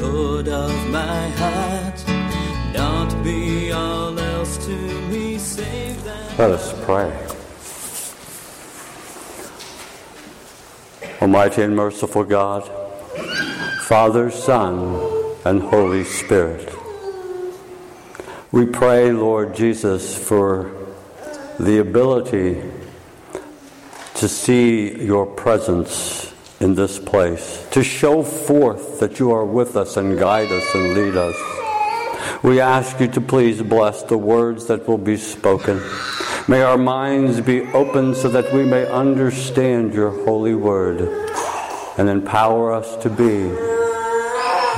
Lord of my heart. Not be all else to me save that. Let us pray. Almighty and merciful God, Father, Son, and Holy Spirit, we pray, Lord Jesus, for the ability to see your presence in this place, to show forth that you are with us and guide us and lead us. We ask you to please bless the words that will be spoken. May our minds be open so that we may understand your holy word and empower us to be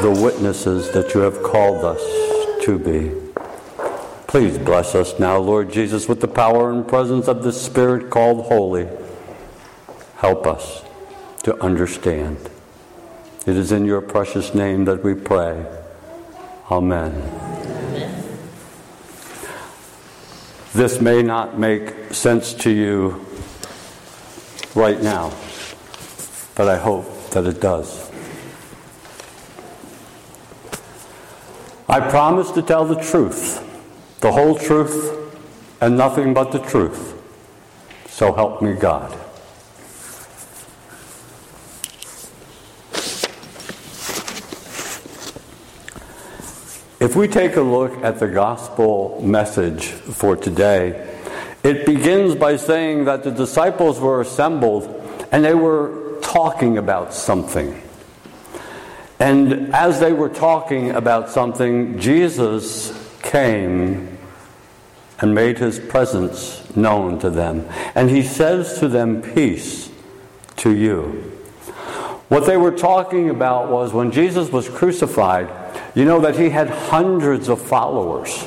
the witnesses that you have called us to be. Please bless us now, Lord Jesus, with the power and presence of the Spirit called holy. Help us to understand. It is in your precious name that we pray. Amen. This may not make sense to you right now, but I hope that it does. I promise to tell the truth, the whole truth, and nothing but the truth. So help me God. If we take a look at the gospel message for today, it begins by saying that the disciples were assembled and they were talking about something. And as they were talking about something, Jesus came and made his presence known to them. And he says to them, Peace to you. What they were talking about was when Jesus was crucified, you know that he had hundreds of followers.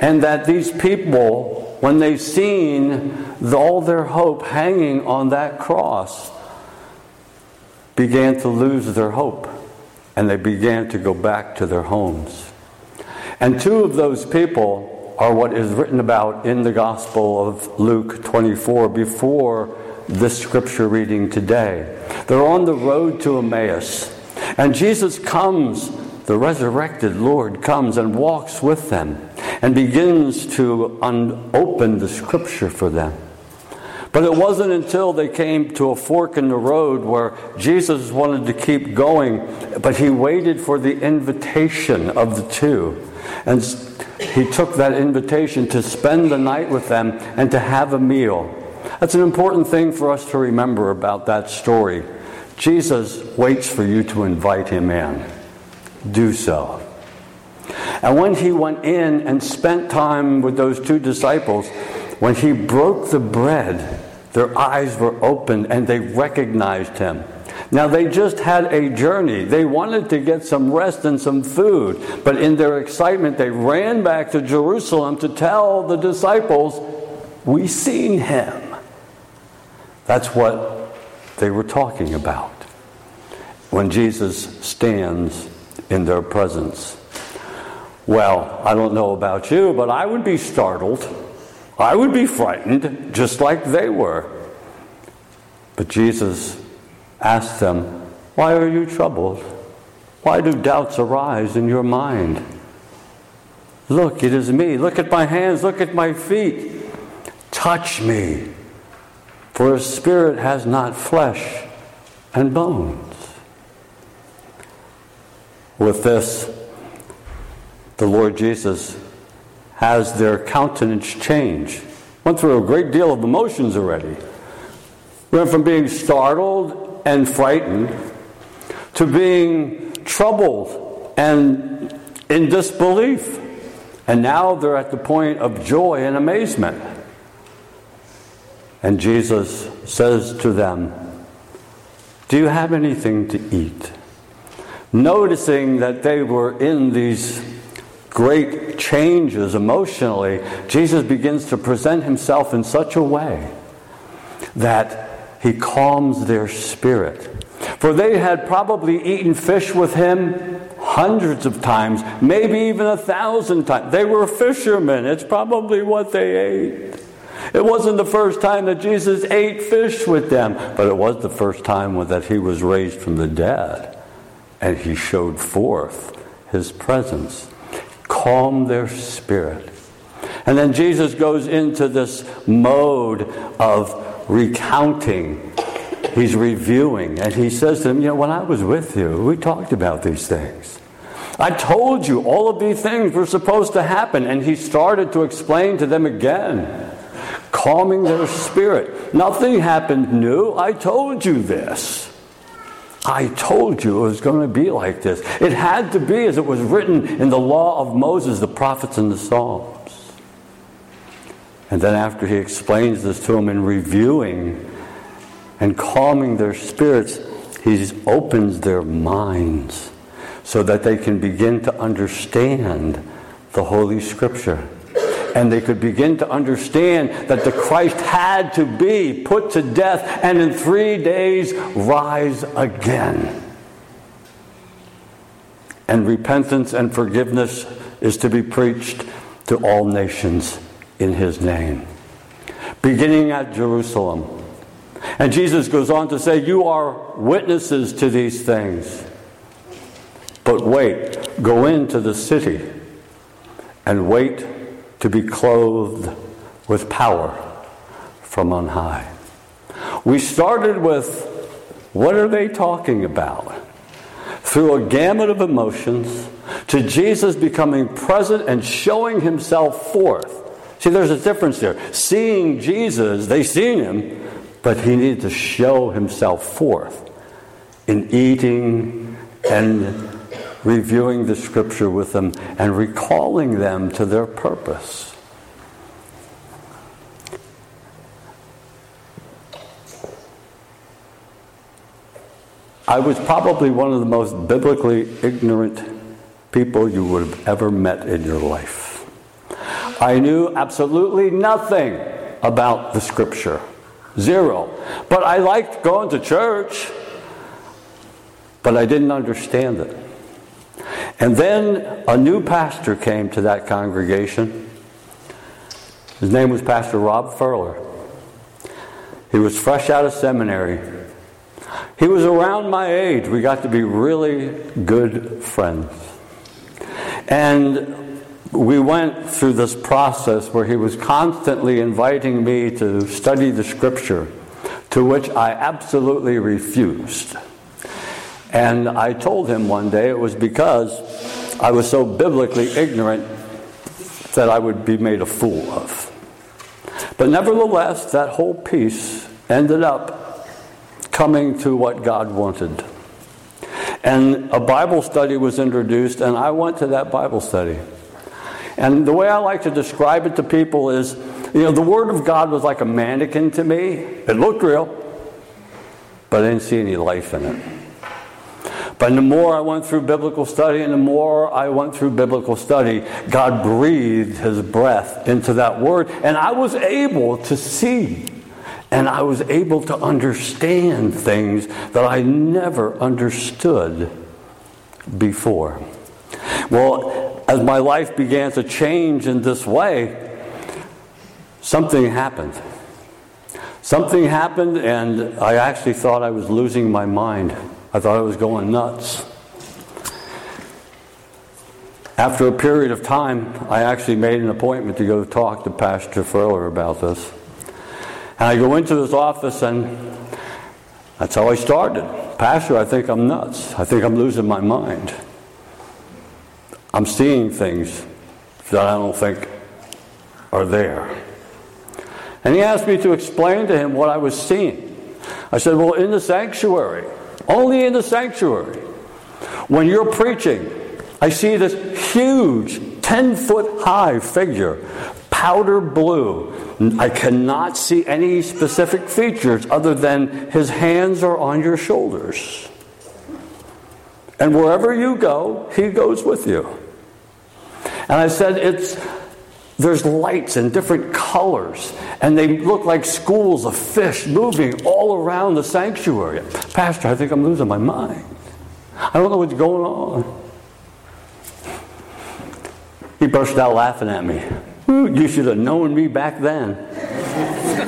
And that these people, when they've seen all their hope hanging on that cross, began to lose their hope. And they began to go back to their homes. And two of those people are what is written about in the Gospel of Luke 24 before this scripture reading today. They're on the road to Emmaus. And Jesus comes the resurrected Lord comes and walks with them and begins to un- open the scripture for them. But it wasn't until they came to a fork in the road where Jesus wanted to keep going, but he waited for the invitation of the two. And he took that invitation to spend the night with them and to have a meal. That's an important thing for us to remember about that story. Jesus waits for you to invite him in do so. And when he went in and spent time with those two disciples, when he broke the bread, their eyes were opened and they recognized him. Now, they just had a journey. They wanted to get some rest and some food, but in their excitement, they ran back to Jerusalem to tell the disciples, We seen him. That's what they were talking about when Jesus stands in their presence. Well, I don't know about you, but I would be startled. I would be frightened, just like they were. But Jesus asked them, Why are you troubled? Why do doubts arise in your mind? Look, it is me. Look at my hands. Look at my feet. Touch me. For a spirit has not flesh and bones. With this, the Lord Jesus has their countenance change. Went through a great deal of emotions already. Went from being startled and frightened to being troubled and in disbelief. And now they're at the point of joy and amazement. And Jesus says to them, Do you have anything to eat? Noticing that they were in these great changes emotionally, Jesus begins to present himself in such a way that he calms their spirit. For they had probably eaten fish with him hundreds of times, maybe even a thousand times. They were fishermen, it's probably what they ate. It wasn't the first time that Jesus ate fish with them, but it was the first time that he was raised from the dead and he showed forth his presence calm their spirit. And then Jesus goes into this mode of recounting. He's reviewing, and he says to them, You know, when I was with you, we talked about these things. I told you all of these things were supposed to happen. And he started to explain to them again, calming their spirit. Nothing happened new. I told you this. I told you it was going to be like this. It had to be as it was written in the law of Moses, the prophets, and the Psalms. And then, after he explains this to them in reviewing and calming their spirits, he opens their minds so that they can begin to understand the Holy Scripture and they could begin to understand that the Christ had to be put to death and in three days rise again. And repentance and forgiveness is to be preached to all nations in his name, beginning at Jerusalem. And Jesus goes on to say, You are witnesses to these things. But wait, go into the city and wait to be clothed with power from on high. We started with what are they talking about? Through a gamut of emotions to Jesus becoming present and showing himself forth. See, there's a difference there. Seeing Jesus, they seen him, but he needed to show himself forth in eating and reviewing the scripture with them and recalling them to their purpose. I was probably one of the most biblically ignorant people you would have ever met in your life. I knew absolutely nothing about the scripture. Zero. But I liked going to church, but I didn't understand it. And then a new pastor came to that congregation. His name was Pastor Rob Furler. He was fresh out of seminary. He was around my age. We got to be really good friends. And we went through this process where he was constantly inviting me to study the scripture, to which I absolutely refused. And I told him one day it was because I was so biblically ignorant that I would be made a fool of. But nevertheless, that whole piece ended up coming to what God wanted. And a Bible study was introduced, and I went to that Bible study. And the way I like to describe it to people is you know, the Word of God was like a mannequin to me. It looked real, but I didn't see any life in it. But the more I went through biblical study and the more I went through biblical study, God breathed His breath into that word, and I was able to see and I was able to understand things that I never understood before. Well, as my life began to change in this way, something happened. Something happened, and I actually thought I was losing my mind. I thought I was going nuts. After a period of time, I actually made an appointment to go talk to Pastor Furler about this. And I go into his office, and that's how I started. Pastor, I think I'm nuts. I think I'm losing my mind. I'm seeing things that I don't think are there. And he asked me to explain to him what I was seeing. I said, Well, in the sanctuary, only in the sanctuary. When you're preaching, I see this huge 10 foot high figure, powder blue. I cannot see any specific features other than his hands are on your shoulders. And wherever you go, He goes with you. And I said, It's there's lights in different colors, and they look like schools of fish moving all around the sanctuary. Pastor, I think I'm losing my mind. I don't know what's going on. He burst out laughing at me. Hmm, you should have known me back then.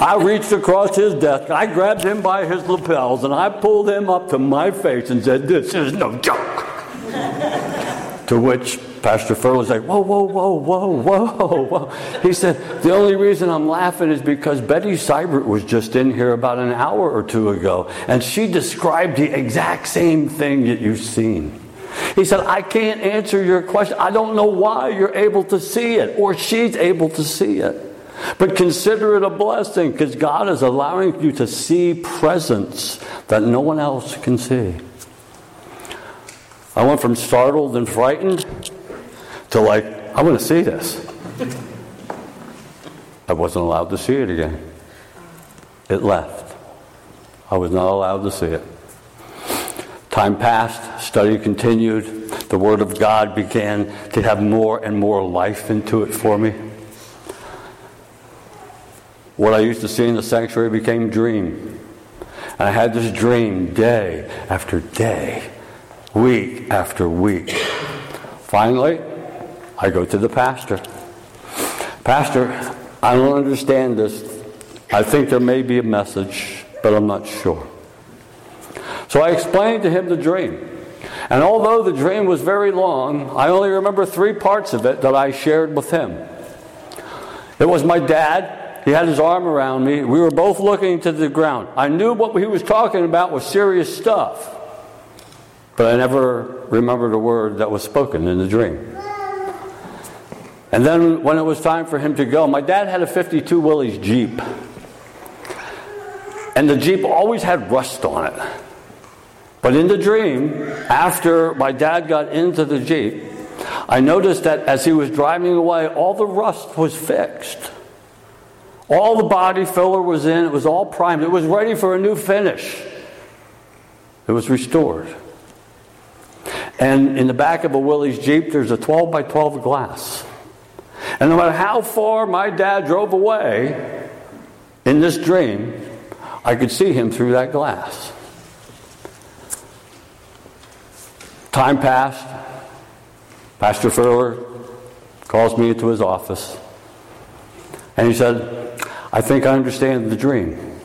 I reached across his desk, I grabbed him by his lapels, and I pulled him up to my face and said, This is no joke. to which Pastor Furl was like, Whoa, whoa, whoa, whoa, whoa, whoa. He said, The only reason I'm laughing is because Betty Seibert was just in here about an hour or two ago, and she described the exact same thing that you've seen. He said, I can't answer your question. I don't know why you're able to see it or she's able to see it. But consider it a blessing because God is allowing you to see presence that no one else can see. I went from startled and frightened to like, I want to see this. I wasn't allowed to see it again. It left. I was not allowed to see it. Time passed, study continued, the Word of God began to have more and more life into it for me. What I used to see in the sanctuary became dream. And I had this dream day after day, week after week. Finally, I go to the pastor. Pastor, I don't understand this. I think there may be a message, but I'm not sure. So I explained to him the dream. And although the dream was very long, I only remember three parts of it that I shared with him. It was my dad. He had his arm around me. We were both looking to the ground. I knew what he was talking about was serious stuff, but I never remembered a word that was spoken in the dream. And then when it was time for him to go, my dad had a 52 Willys Jeep. And the Jeep always had rust on it. But in the dream, after my dad got into the Jeep, I noticed that as he was driving away, all the rust was fixed. All the body filler was in, it was all primed, it was ready for a new finish. It was restored. And in the back of a Willys Jeep, there's a 12 by 12 glass. And no matter how far my dad drove away in this dream, I could see him through that glass. Time passed. Pastor Furler calls me into his office. And he said, I think I understand the dream.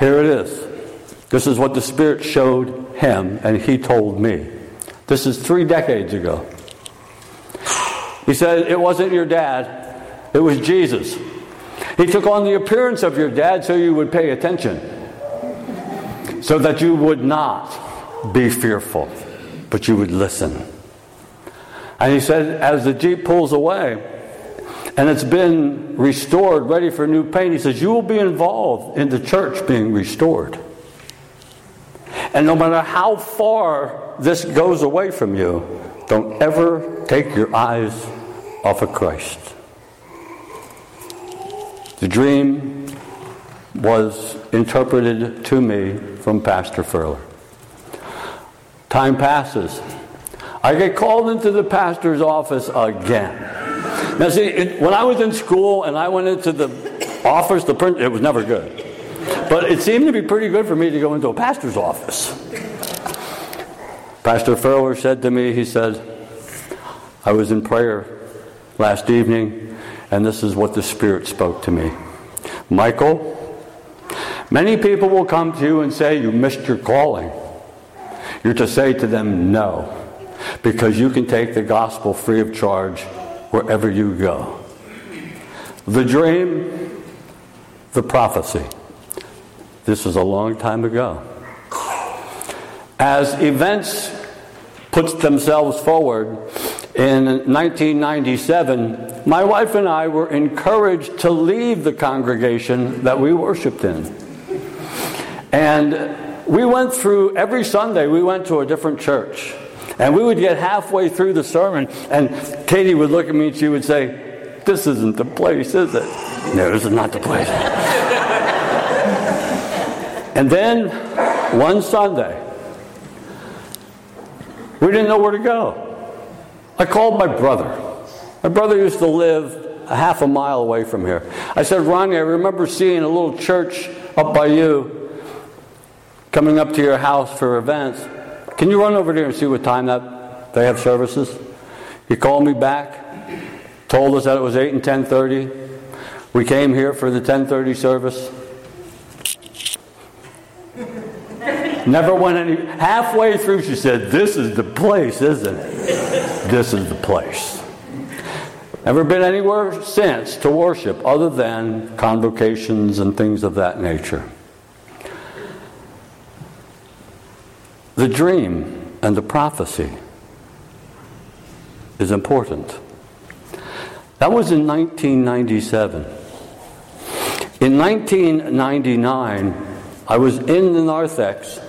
Here it is. This is what the Spirit showed him, and he told me. This is three decades ago. He said, It wasn't your dad, it was Jesus. He took on the appearance of your dad so you would pay attention, so that you would not be fearful, but you would listen. And he said, as the Jeep pulls away, and it's been restored, ready for new paint, he says, You will be involved in the church being restored. And no matter how far this goes away from you, don't ever take your eyes off a Christ. The dream was interpreted to me from Pastor Furler. Time passes. I get called into the pastor's office again. Now, see, it, when I was in school and I went into the office, the print, it was never good. But it seemed to be pretty good for me to go into a pastor's office. Pastor Furler said to me, he said, I was in prayer last evening, and this is what the Spirit spoke to me. Michael, many people will come to you and say, You missed your calling. You're to say to them, no, because you can take the gospel free of charge wherever you go. The dream, the prophecy. This is a long time ago. As events put themselves forward in 1997, my wife and I were encouraged to leave the congregation that we worshiped in. And we went through every Sunday, we went to a different church. And we would get halfway through the sermon, and Katie would look at me and she would say, This isn't the place, is it? No, this is not the place. and then one Sunday, We didn't know where to go. I called my brother. My brother used to live a half a mile away from here. I said, Ronnie, I remember seeing a little church up by you coming up to your house for events. Can you run over there and see what time that they have services? He called me back, told us that it was 8 and 10.30. We came here for the 10.30 service. Never went any. Halfway through, she said, This is the place, isn't it? This is the place. Never been anywhere since to worship other than convocations and things of that nature. The dream and the prophecy is important. That was in 1997. In 1999, I was in the narthex.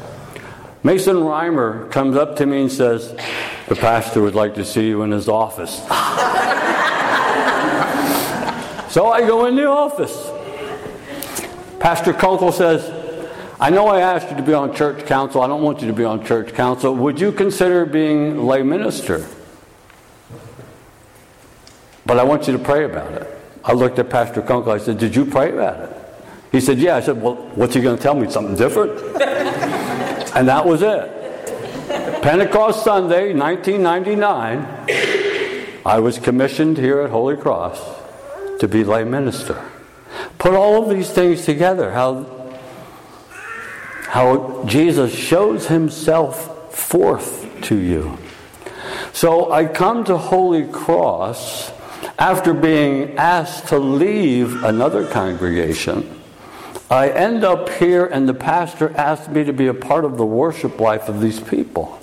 Mason Reimer comes up to me and says, The pastor would like to see you in his office. so I go in the office. Pastor Kunkel says, I know I asked you to be on church council. I don't want you to be on church council. Would you consider being lay minister? But I want you to pray about it. I looked at Pastor Kunkel. I said, Did you pray about it? He said, Yeah. I said, Well, what's he going to tell me? Something different? And that was it. Pentecost Sunday, 1999, I was commissioned here at Holy Cross to be lay minister. Put all of these things together, how, how Jesus shows himself forth to you. So I come to Holy Cross after being asked to leave another congregation. I end up here, and the pastor asked me to be a part of the worship life of these people.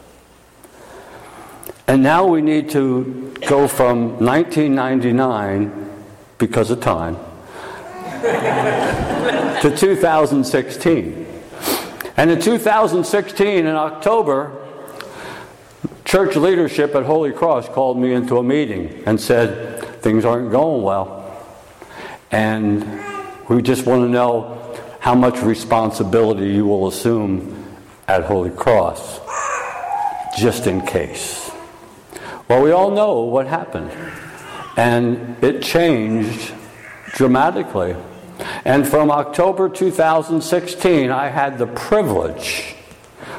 And now we need to go from 1999, because of time, to 2016. And in 2016, in October, church leadership at Holy Cross called me into a meeting and said, Things aren't going well. And we just want to know how much responsibility you will assume at Holy Cross, just in case. Well, we all know what happened. And it changed dramatically. And from October 2016, I had the privilege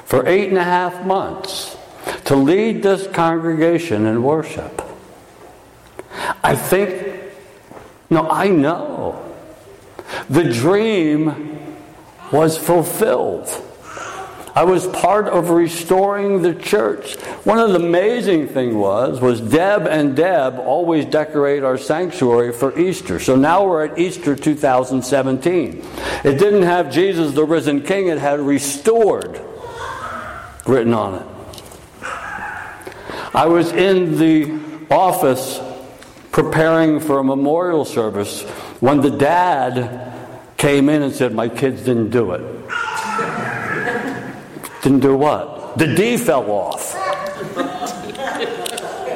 for eight and a half months to lead this congregation in worship. I think, no, I know. The dream was fulfilled. I was part of restoring the church. One of the amazing thing was was Deb and Deb always decorate our sanctuary for Easter. So now we're at Easter 2017. It didn't have Jesus the risen king, it had restored written on it. I was in the office preparing for a memorial service when the dad came in and said, My kids didn't do it. Didn't do what? The D fell off.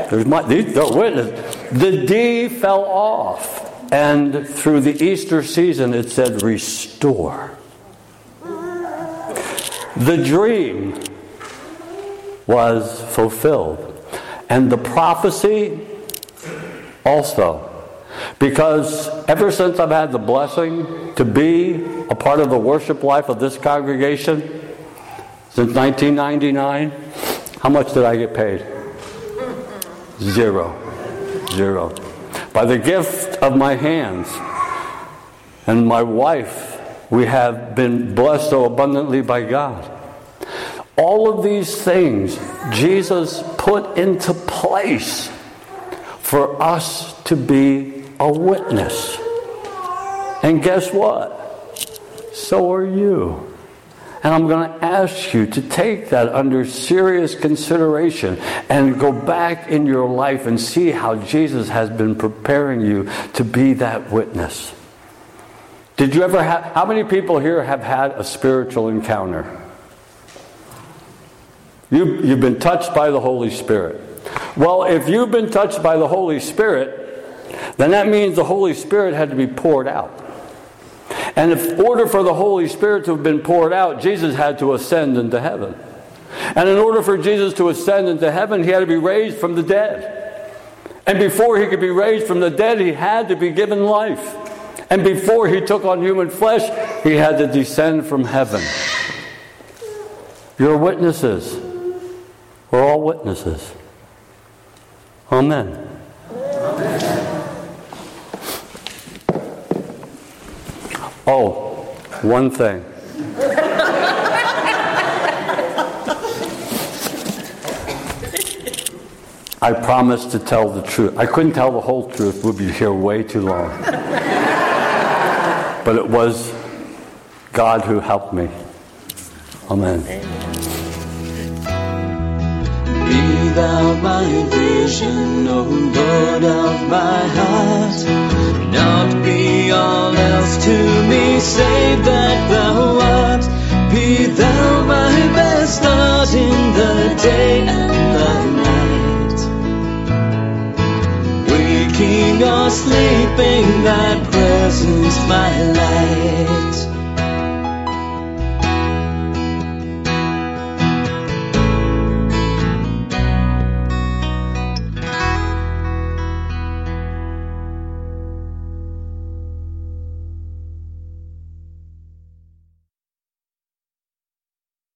There's my, these are witness. The D fell off. And through the Easter season, it said, Restore. The dream was fulfilled. And the prophecy also. Because ever since I've had the blessing to be a part of the worship life of this congregation, since 1999, how much did I get paid? Zero. Zero. By the gift of my hands and my wife, we have been blessed so abundantly by God. All of these things Jesus put into place for us to be a witness. And guess what? So are you. And I'm going to ask you to take that under serious consideration and go back in your life and see how Jesus has been preparing you to be that witness. Did you ever have, how many people here have had a spiritual encounter? You, you've been touched by the Holy Spirit. Well, if you've been touched by the Holy Spirit, then that means the Holy Spirit had to be poured out. And in order for the Holy Spirit to have been poured out, Jesus had to ascend into heaven. And in order for Jesus to ascend into heaven, he had to be raised from the dead. And before he could be raised from the dead, he had to be given life. And before he took on human flesh, he had to descend from heaven. You're witnesses. We're all witnesses. Amen. Oh, one thing. I promised to tell the truth. I couldn't tell the whole truth, we'd be here way too long. but it was God who helped me. Amen. Be thou my vision, O Lord of my heart. Save that thou art. Be thou my best thought in the day and the night. Waking or sleeping, thy presence my light.